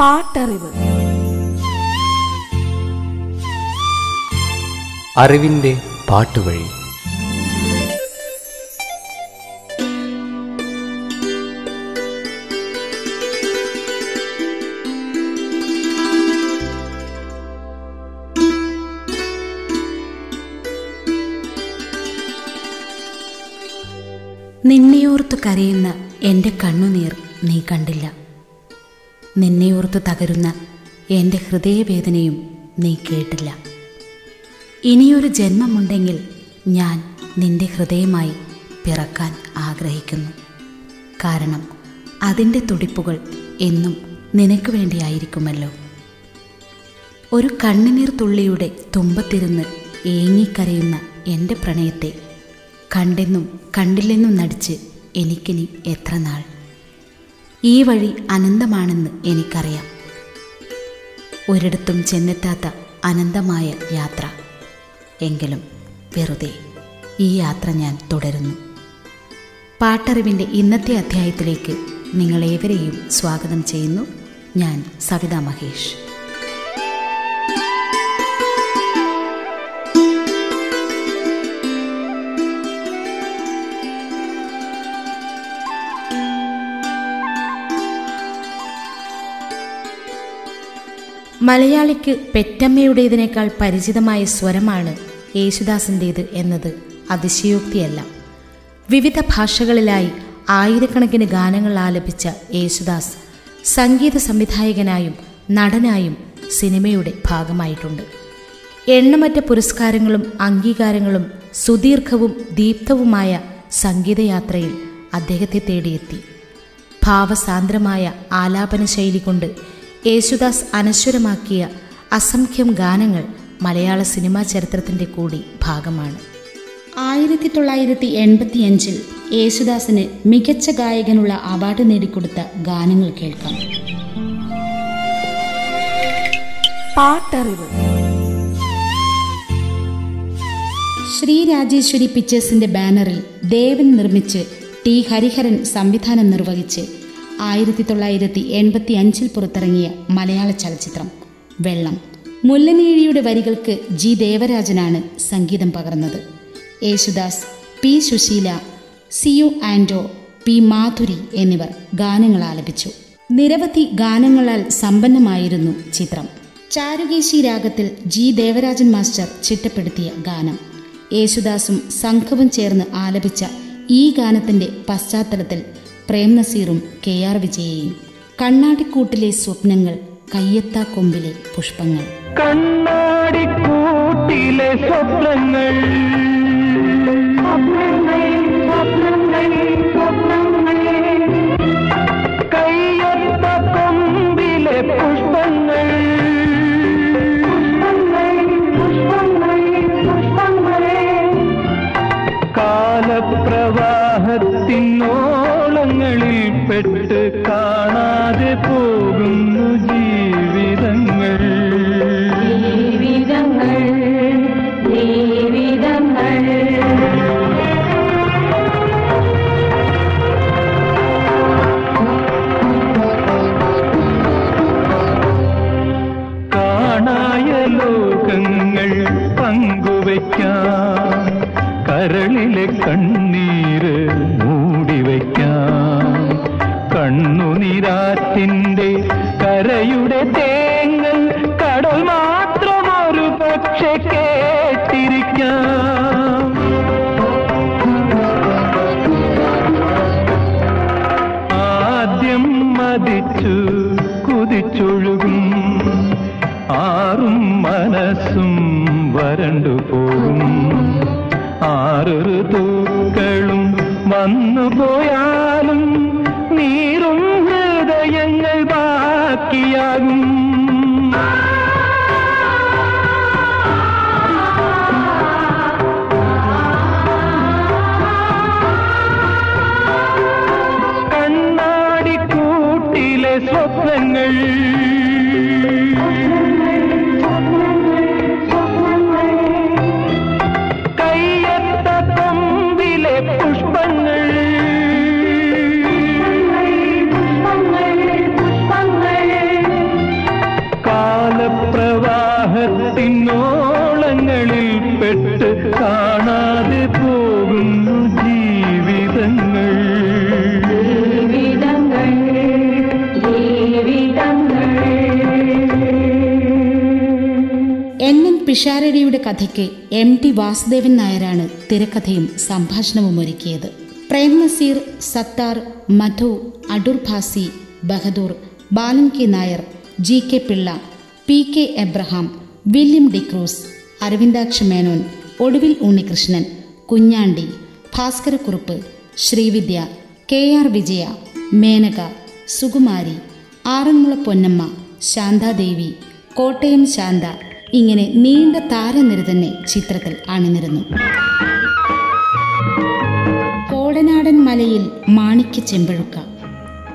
പാട്ടറിവ്. അറിവിന്റെ പാട്ടുവഴി. നിന്നെയോർത്തു കരയുന്ന എന്റെ കണ്ണുനീർ നീ കണ്ടില്ല. നിന്നെയോർത്തു തകരുന്ന എന്റെ ഹൃദയവേദനയും നീ കേട്ടില്ല. ഇനിയൊരു ജന്മമുണ്ടെങ്കിൽ ഞാൻ നിന്റെ ഹൃദയമായി പിറക്കാൻ ആഗ്രഹിക്കുന്നു. കാരണം അതിന്റെ തുടിപ്പുകൾ എന്നും നിനക്ക് വേണ്ടിയായിരിക്കുമല്ലോ ഒരു കണ്ണുനീർ തുള്ളിയുടെ തുമ്പത്തിരുന്ന് ഏങ്ങിക്കരയുന്ന എന്റെ പ്രണയത്തെ കണ്ടെന്നും കണ്ടില്ലെന്നും നടിച്ച് എനിക്കിനി എത്ര നാൾ? ഈ വഴി അനന്തമാണെന്ന് എനിക്കറിയാം. ഒരിടത്തും ചെന്നെത്താത്ത അനന്തമായ യാത്ര. എങ്കിലും വെറുതെ ഈ യാത്ര ഞാൻ തുടരുന്നു. പാട്ടറിവിന്റെ ഇന്നത്തെ അധ്യായത്തിലേക്ക് നിങ്ങളേവരെയും സ്വാഗതം ചെയ്യുന്നു. ഞാൻ സവിത മഹേഷ്. മലയാളിക്ക് പെറ്റമ്മയുടേതിനേക്കാൾ പരിചിതമായ സ്വരമാണ് യേശുദാസിന്റേത് എന്നത് അതിശയോക്തിയല്ല. വിവിധ ഭാഷകളിലായി ആയിരക്കണക്കിന് ഗാനങ്ങൾ ആലപിച്ച യേശുദാസ് സംഗീത സംവിധായകനായും നടനായും സിനിമയുടെ ഭാഗമായിട്ടുണ്ട്. എണ്ണമറ്റ പുരസ്കാരങ്ങളും അംഗീകാരങ്ങളും സുദീർഘവും ദീപ്തവുമായ സംഗീതയാത്രയിൽ അദ്ദേഹത്തെ തേടിയെത്തി. ഭാവസാന്ദ്രമായ ആലാപന ശൈലി കൊണ്ട് യേശുദാസ് അനശ്വരമാക്കിയ അസംഖ്യം ഗാനങ്ങൾ മലയാള സിനിമാ ചരിത്രത്തിന്റെ കൂടി ഭാഗമാണ്. ആയിരത്തി തൊള്ളായിരത്തി എൺപത്തിയഞ്ചിൽ യേശുദാസിന് മികച്ച ഗായകനുള്ള അവാർഡ് നേടിക്കൊടുത്ത ഗാനങ്ങൾ കേൾക്കാം. പാട്ടറിവ്. ശ്രീ രാജേശ്വരി പിക്ചേഴ്സിന്റെ ബാനറിൽ ദേവൻ നിർമ്മിച്ച് ടി ഹരിഹരൻ സംവിധാനം നിർവഹിച്ച് ആയിരത്തി തൊള്ളായിരത്തി എൺപത്തി അഞ്ചിൽ പുറത്തിറങ്ങിയ മലയാള ചലച്ചിത്രം വെള്ളം. മുല്ലനേഴിയുടെ വരികൾക്ക് ജി ദേവരാജനാണ് സംഗീതം പകർന്നത്. യേശുദാസ് പി സുശീല സിയു ആൻഡോ പി മാധുരി എന്നിവർ ഗാനങ്ങൾ ആലപിച്ചു. നിരവധി ഗാനങ്ങളാൽ സമ്പന്നമായിരുന്നു ചിത്രം. ചാരുകേശി രാഗത്തിൽ ജി ദേവരാജൻ മാസ്റ്റർ ചിട്ടപ്പെടുത്തിയ ഗാനം. യേശുദാസും സംഘവും ചേർന്ന് ആലപിച്ച ഈ ഗാനത്തിന്റെ പശ്ചാത്തലത്തിൽ പ്രേം നസീറും കെ ആർ വിജയയും. കണ്ണാടിക്കൂട്ടിലെ സ്വപ്നങ്ങൾ കയ്യെത്താ കൊമ്പിലെ പുഷ്പങ്ങൾ. കണ്ണാടിക്കൂട്ടിലെ സ്വപ്നങ്ങൾ. പങ്കുവയ്ക്കാം കരളിലെ കണ്ണീര് പോയാലും നീറും ഹൃദയങ്ങൾ ബാക്കിയാകും. സ്വപ്നങ്ങൾ പെട്ട് കാണാതെ പോകുന്നു ജീവിതങ്ങൾ. എൻ എൻ പിഷാരടിയുടെ കഥയ്ക്ക് എം ടി വാസുദേവൻ നായരാണ് തിരക്കഥയും സംഭാഷണവും ഒരുക്കിയത്. Prem Nazir Sathar Madhu Adoor Bhasi Bahadur Balan K Nair G K Pillai P K Abraham William D'Cruz Aravindaksha Menon Oduvil Unnikrishnan Kunjandi Bhaskara Kurup Srividya K R Vijaya Menaka Sukumari Aranmula Ponnamma Santhadevi Kottayam Santha ഇങ്ങനെ നീണ്ട താരനിര തന്നെ ചിത്രത്തിൽ അണിനിരുന്നു. കോടനാടൻ മലയിൽ മാണിക്യ ചെമ്പഴുക്ക.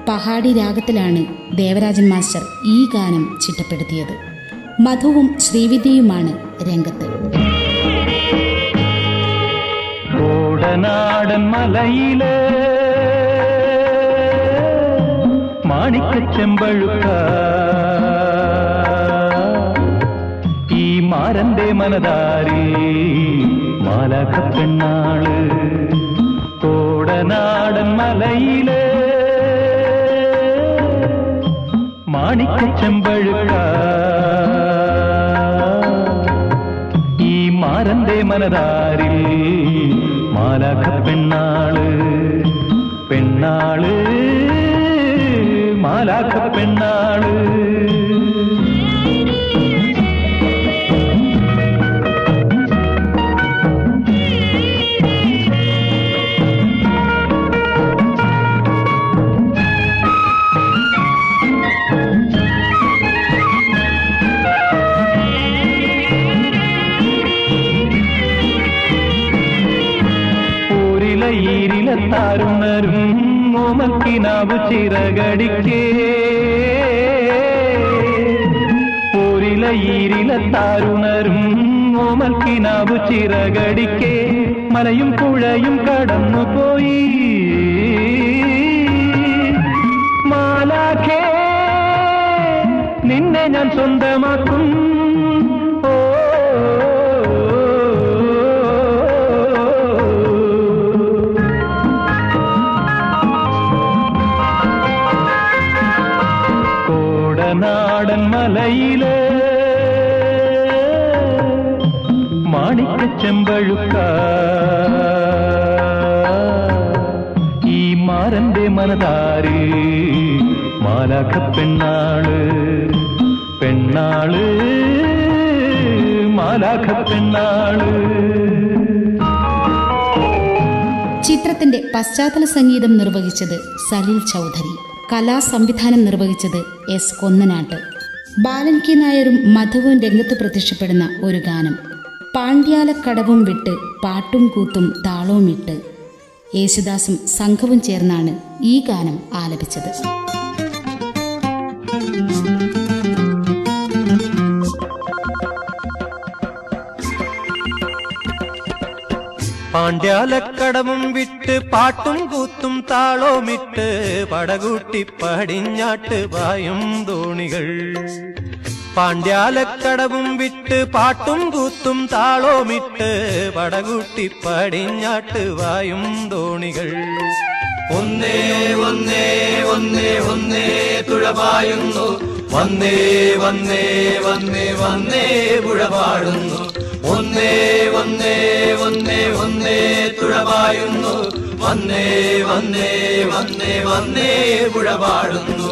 പഹാടി രാഗത്തിലാണ് ദേവരാജൻ മാസ്റ്റർ ഈ ഗാനം ചിട്ടപ്പെടുത്തിയത്. മധുവും ശ്രീവിദ്യയുമാണ് രംഗത്ത്. കോടനാടൻ മലയിൽ മാണിക്കച്ചെമ്പഴുക്ക. ഈ മാരന്റെ മനതാരി മാലാഖ പെണ്ണാൾ കോടനാടൻ മലയിലെ മാണിക്കച്ചെമ്പഴുക്ക. മനതാരിൽ മാലാഖ പെണ്ണാൾ പെണ്ണാൾ മാലാഖ പെണ്ണാൾ. ഊരില ഈരില താരുണരും ഓമക്കിനാവ് ചിറകടിക്കേ. ഊരില ഈരില താരുണരും ഓമൽക്കിനാവ് ചിറകടിക്കേ. മലയും പുഴയും കടന്നുപോയി. മാലാഖേ നിന്നെ ഞാൻ സ്വന്തമാക്കും. കോടനാടൻ മലയിലെ. മാണിക്ക ചെമ്പഴുക്ക. ഈ മാരന്റെ മനതാരി മാലാഖ പെണ്ണാൾ. പെണ്ണാൾ മാലാഖ പെണ്ണാൾ. ചിത്രത്തിന്റെ പശ്ചാത്തല സംഗീതം നിർവഹിച്ചത് സലീൽ ചൗധരി. കലാസംവിധാനം നിർവഹിച്ചത് എസ് കൊന്നനാട്ട്. ബാലൻ കെ നായരും മധുവും രംഗത്ത് പ്രത്യക്ഷപ്പെടുന്ന ഒരു ഗാനം. പാണ്ഡ്യാലക്കടവും വിട്ട് പാട്ടും കൂത്തും താളവും ഇട്ട് യേശുദാസും സംഘവും ചേർന്നാണ് ഈ ഗാനം ആലപിച്ചത്. പാണ്ഡ്യാലക്കടവും വിട്ട് പാട്ടും കൂത്തും താളോമിട്ട് പടകൂട്ടി പടിഞ്ഞാട്ട് വായും തോണികൾ. പാണ്ഡ്യാലക്കടവും വിട്ട് പാട്ടും കൂത്തും താളോമിട്ട് പടകൂട്ടി പടിഞ്ഞാട്ട് വായും തോണികൾ. ഒന്നേ ഒന്നേ ഒന്നേ ഒന്നേ തുഴപായുന്നു വന്നേ വന്നേ വന്നേ വന്നേ പുഴപാടുന്നു ഒന്നേ ഒന്നേ ഒന്നേ ഒന്നേ തുഴപായുന്നു വന്നേ വന്നേ വന്നേ വന്നേ പുഴപാടുന്നു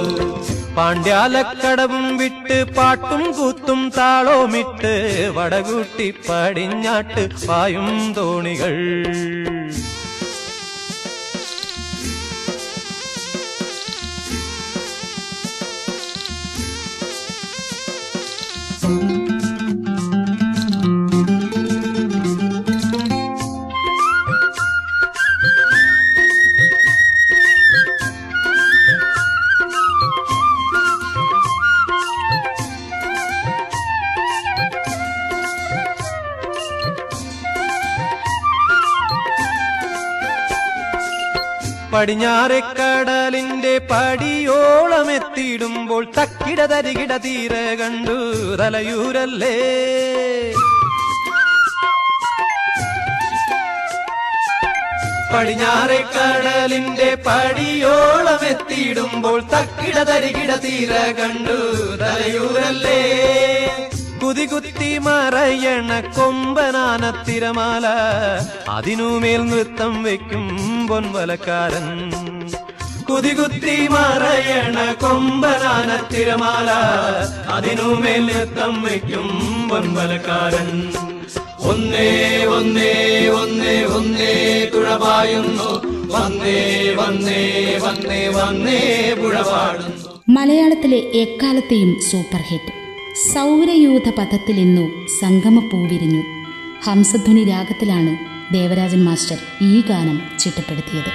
പാണ്ഡ്യാലക്കടവും വിട്ട് പാട്ടും കൂത്തും താളോമിട്ട് വടകൂട്ടി പടിഞ്ഞാട്ട് പായും തോണികൾ. പടിഞ്ഞാറെ കടലിന്റെ പടിയോളം എത്തിയിടുമ്പോൾ തക്കിട തരികിട തീര കണ്ടു തലയൂരല്ലേ? പടിഞ്ഞാറെ കടലിന്റെ പടിയോളം എത്തിയിടുമ്പോൾ തക്കിട തരികിട തീര കണ്ടു തലയൂരല്ലേ? കുതികുത്തി മറയണ കൊമ്പനാന തിരമാല. അതിനുമേൽ നൃത്തം വെക്കും പൊൻവലക്കാരൻ. കുതികുത്തി മറയണ കൊമ്പനാന തിരമാല. അതിനുമേൽ നൃത്തം വെക്കും പൊൻവലക്കാരൻ. ഒന്നേ ഒന്നേ ഒന്നേ ഒന്നേ തുഴപായുന്നു വന്നേ വന്നേ വന്നേ വന്നേ പുഴപാടുന്നു മലയാളത്തിലെ എക്കാലത്തെയും സൂപ്പർ ഹിറ്റ്. സൗരയൂഥ പഥത്തിൽ ഇന്നു സംഗമപ്പൂ വിരിഞ്ഞു ഹംസധ്വനി രാഗത്തിലാണ് ദേവരാജൻ മാസ്റ്റർ ഈ ഗാനം ചിട്ടപ്പെടുത്തിയത്.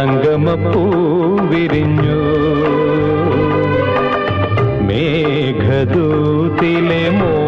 സംഗമപ്പൂ വിരിഞ്ഞു മേഘദൂതിലെ മോഹം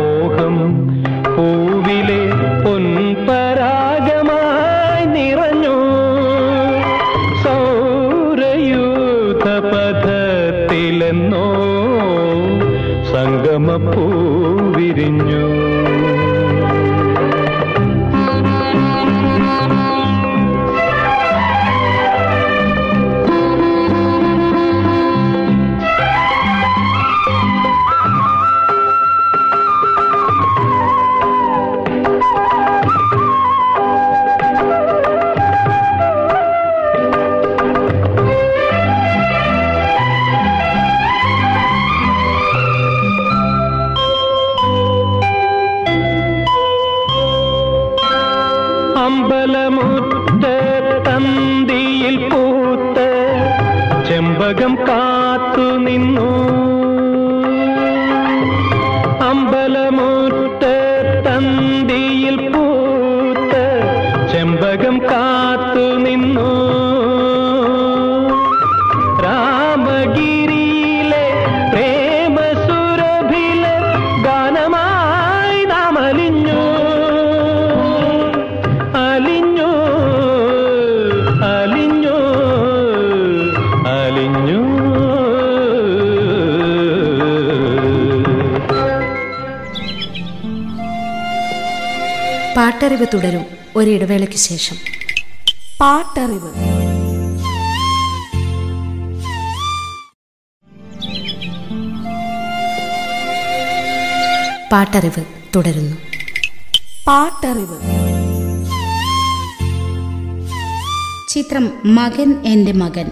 പാട്ടറിവ് തുടരും ഒരിടവേളയ്ക്ക് ശേഷം. പാട്ടറിവ്. പാട്ടറിവ് തുടരുന്നു. പാട്ടറിവ്. ചിത്രം മകൻ എന്റെ മകൻ.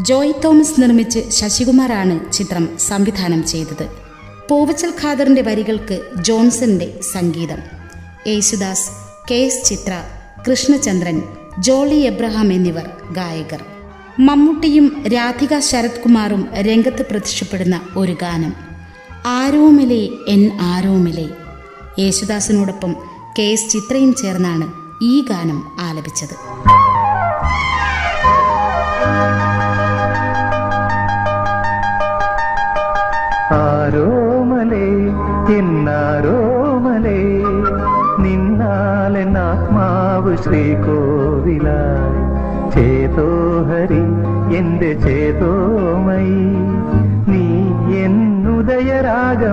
ജോയ് തോമസ് നിർമ്മിച്ച് ശശികുമാറാണ് ചിത്രം സംവിധാനം ചെയ്തത്. പൂവച്ചൽ ഖാദറിന്റെ വരികൾക്ക് ജോൺസന്റെ സംഗീതം. യേശുദാസ് കെ എസ് ചിത്ര കൃഷ്ണചന്ദ്രൻ ജോളി എബ്രഹാം എന്നിവർ ഗായകർ. മമ്മൂട്ടിയും രാധിക ശരത് കുമാറും രംഗത്ത് പ്രത്യക്ഷപ്പെടുന്ന ഒരു ഗാനം. ആരോമിലെ എൻ ആരോമിലെ. യേശുദാസിനോടൊപ്പം കെ എസ് ചിത്രയും ചേർന്നാണ് ഈ ഗാനം ആലപിച്ചത്. ആരോമലേ എന്നാരോമലേ നിന്നാലെന്നാത്മാവ് ശ്രീകോവിലായി ചേതോഹരി എന്റെ ചേതോമയി നീ എന്നുദയരാഗമായി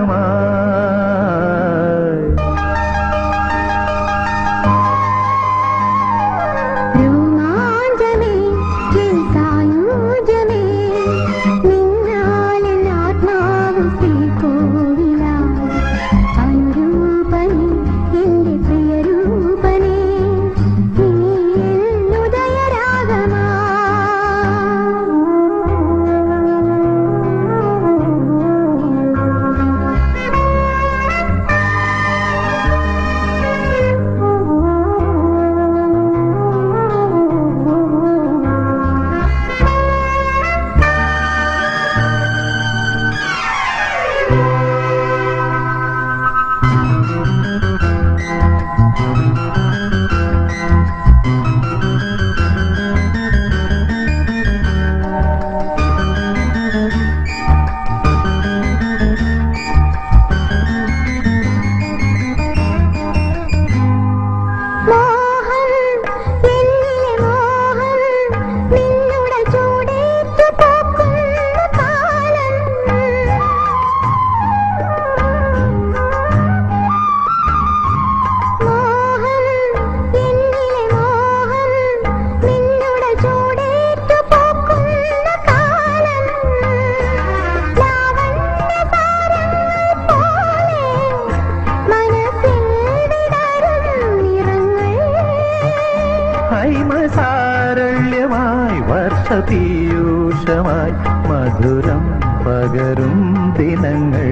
മധുരം പകരും ദിനങ്ങൾ.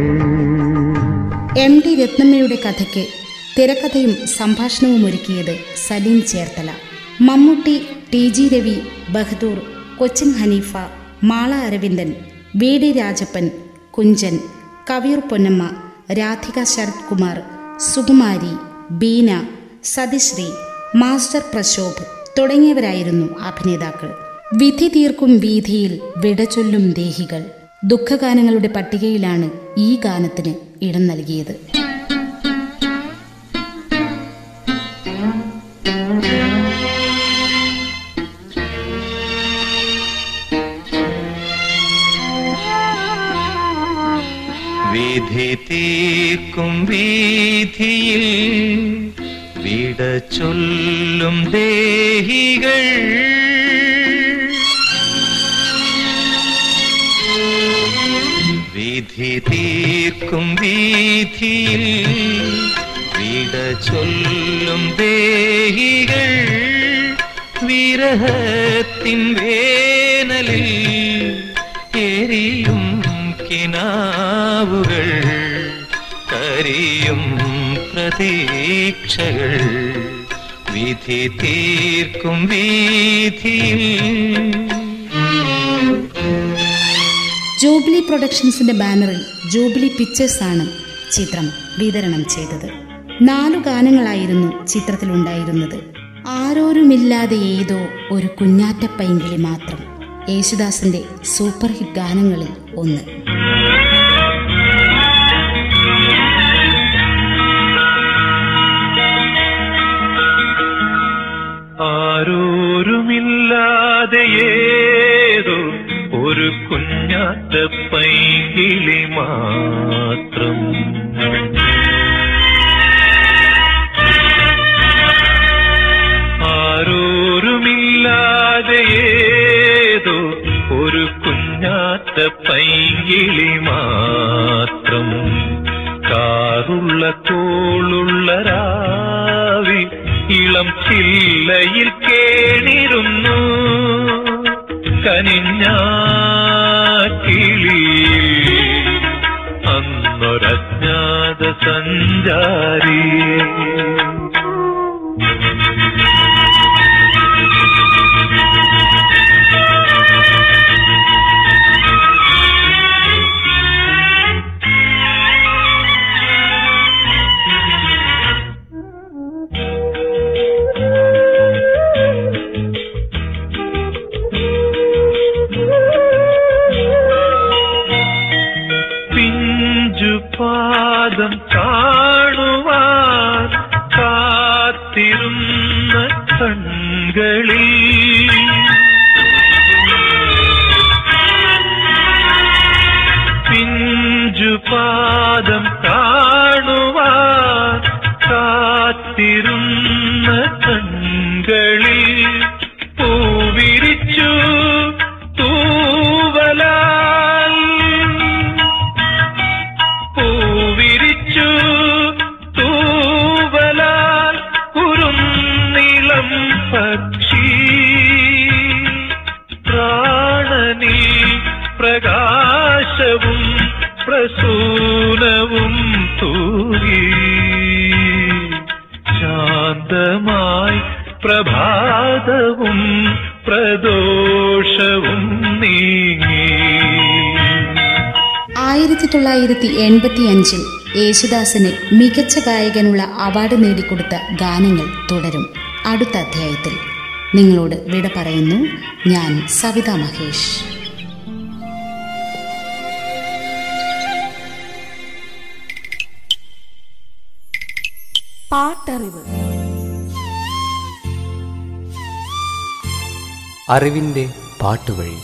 എം ഡി രത്നമ്മയുടെ കഥയ്ക്ക് തിരക്കഥയും സംഭാഷണവും ഒരുക്കിയത് Saleem Cherthala. Mammootty T G Ravi Bahadur Cochin Haneefa Mala Aravindan V D Rajappan Kunchan Kaviyoor Ponnamma Radhika Sarath Kumar Sukumari Beena Sathishree master Prashobh തുടങ്ങിയവരായിരുന്നു അഭിനേതാക്കൾ. വിധി തീർക്കും വീതിയിൽ വിടചൊല്ലും ദേഹികൾ. ദുഃഖഗാനങ്ങളുടെ പട്ടികയിലാണ് ഈ ഗാനത്തിന് ഇടം നൽകിയത്. വിധി തീർക്കും വീതിയിൽ വിട ചൊല്ലും ദേഹികൾ. വിധി തീർക്കും വീഥിയിൽ. വിട ചൊല്ലും ദേഹികൾ വിരഹത്തിൻ വേനലിൽ എരിയും കിനാവുകൾ കരിയും പ്രതീക്ഷകൾ. വിധി തീർക്കും വീതിയിൽ ജൂബിലി പ്രൊഡക്ഷൻസിന്റെ ബാനറിൽ ജൂബിലി പിക്ചേഴ്സ് ആണ് ചിത്രം വിതരണം ചെയ്തത്. നാലു ഗാനങ്ങളായിരുന്നു ചിത്രത്തിലുണ്ടായിരുന്നത്. ആരോരുമില്ലാതെ ഏതോ ഒരു കുഞ്ഞാറ്റപ്പൈങ്കിളി മാത്രം യേശുദാസിന്റെ സൂപ്പർ ഹിറ്റ് ഗാനങ്ങളിൽ ഒന്ന്. ആരോരുമില്ലാതെ ഏതോ ഒരു കുഞ്ഞാറ്റ പൈകിളി മാത്രം. लिए பாதம் പ്രഭാതവും പ്രദോഷവും നീങ്ങി. ആയിരത്തി തൊള്ളായിരത്തി എൺപത്തി അഞ്ചിൽ യേശുദാസിന് മികച്ച ഗായകനുള്ള അവാർഡ് നേടിക്കൊടുത്ത ഗാനങ്ങൾ തുടരും അടുത്ത അധ്യായത്തിൽ. നിങ്ങളോട് വിട പറയുന്നു ഞാൻ സവിത മഹേഷ്. പാട്ടറിവ്. അറിവിന്റെ പാട്ടുവഴി.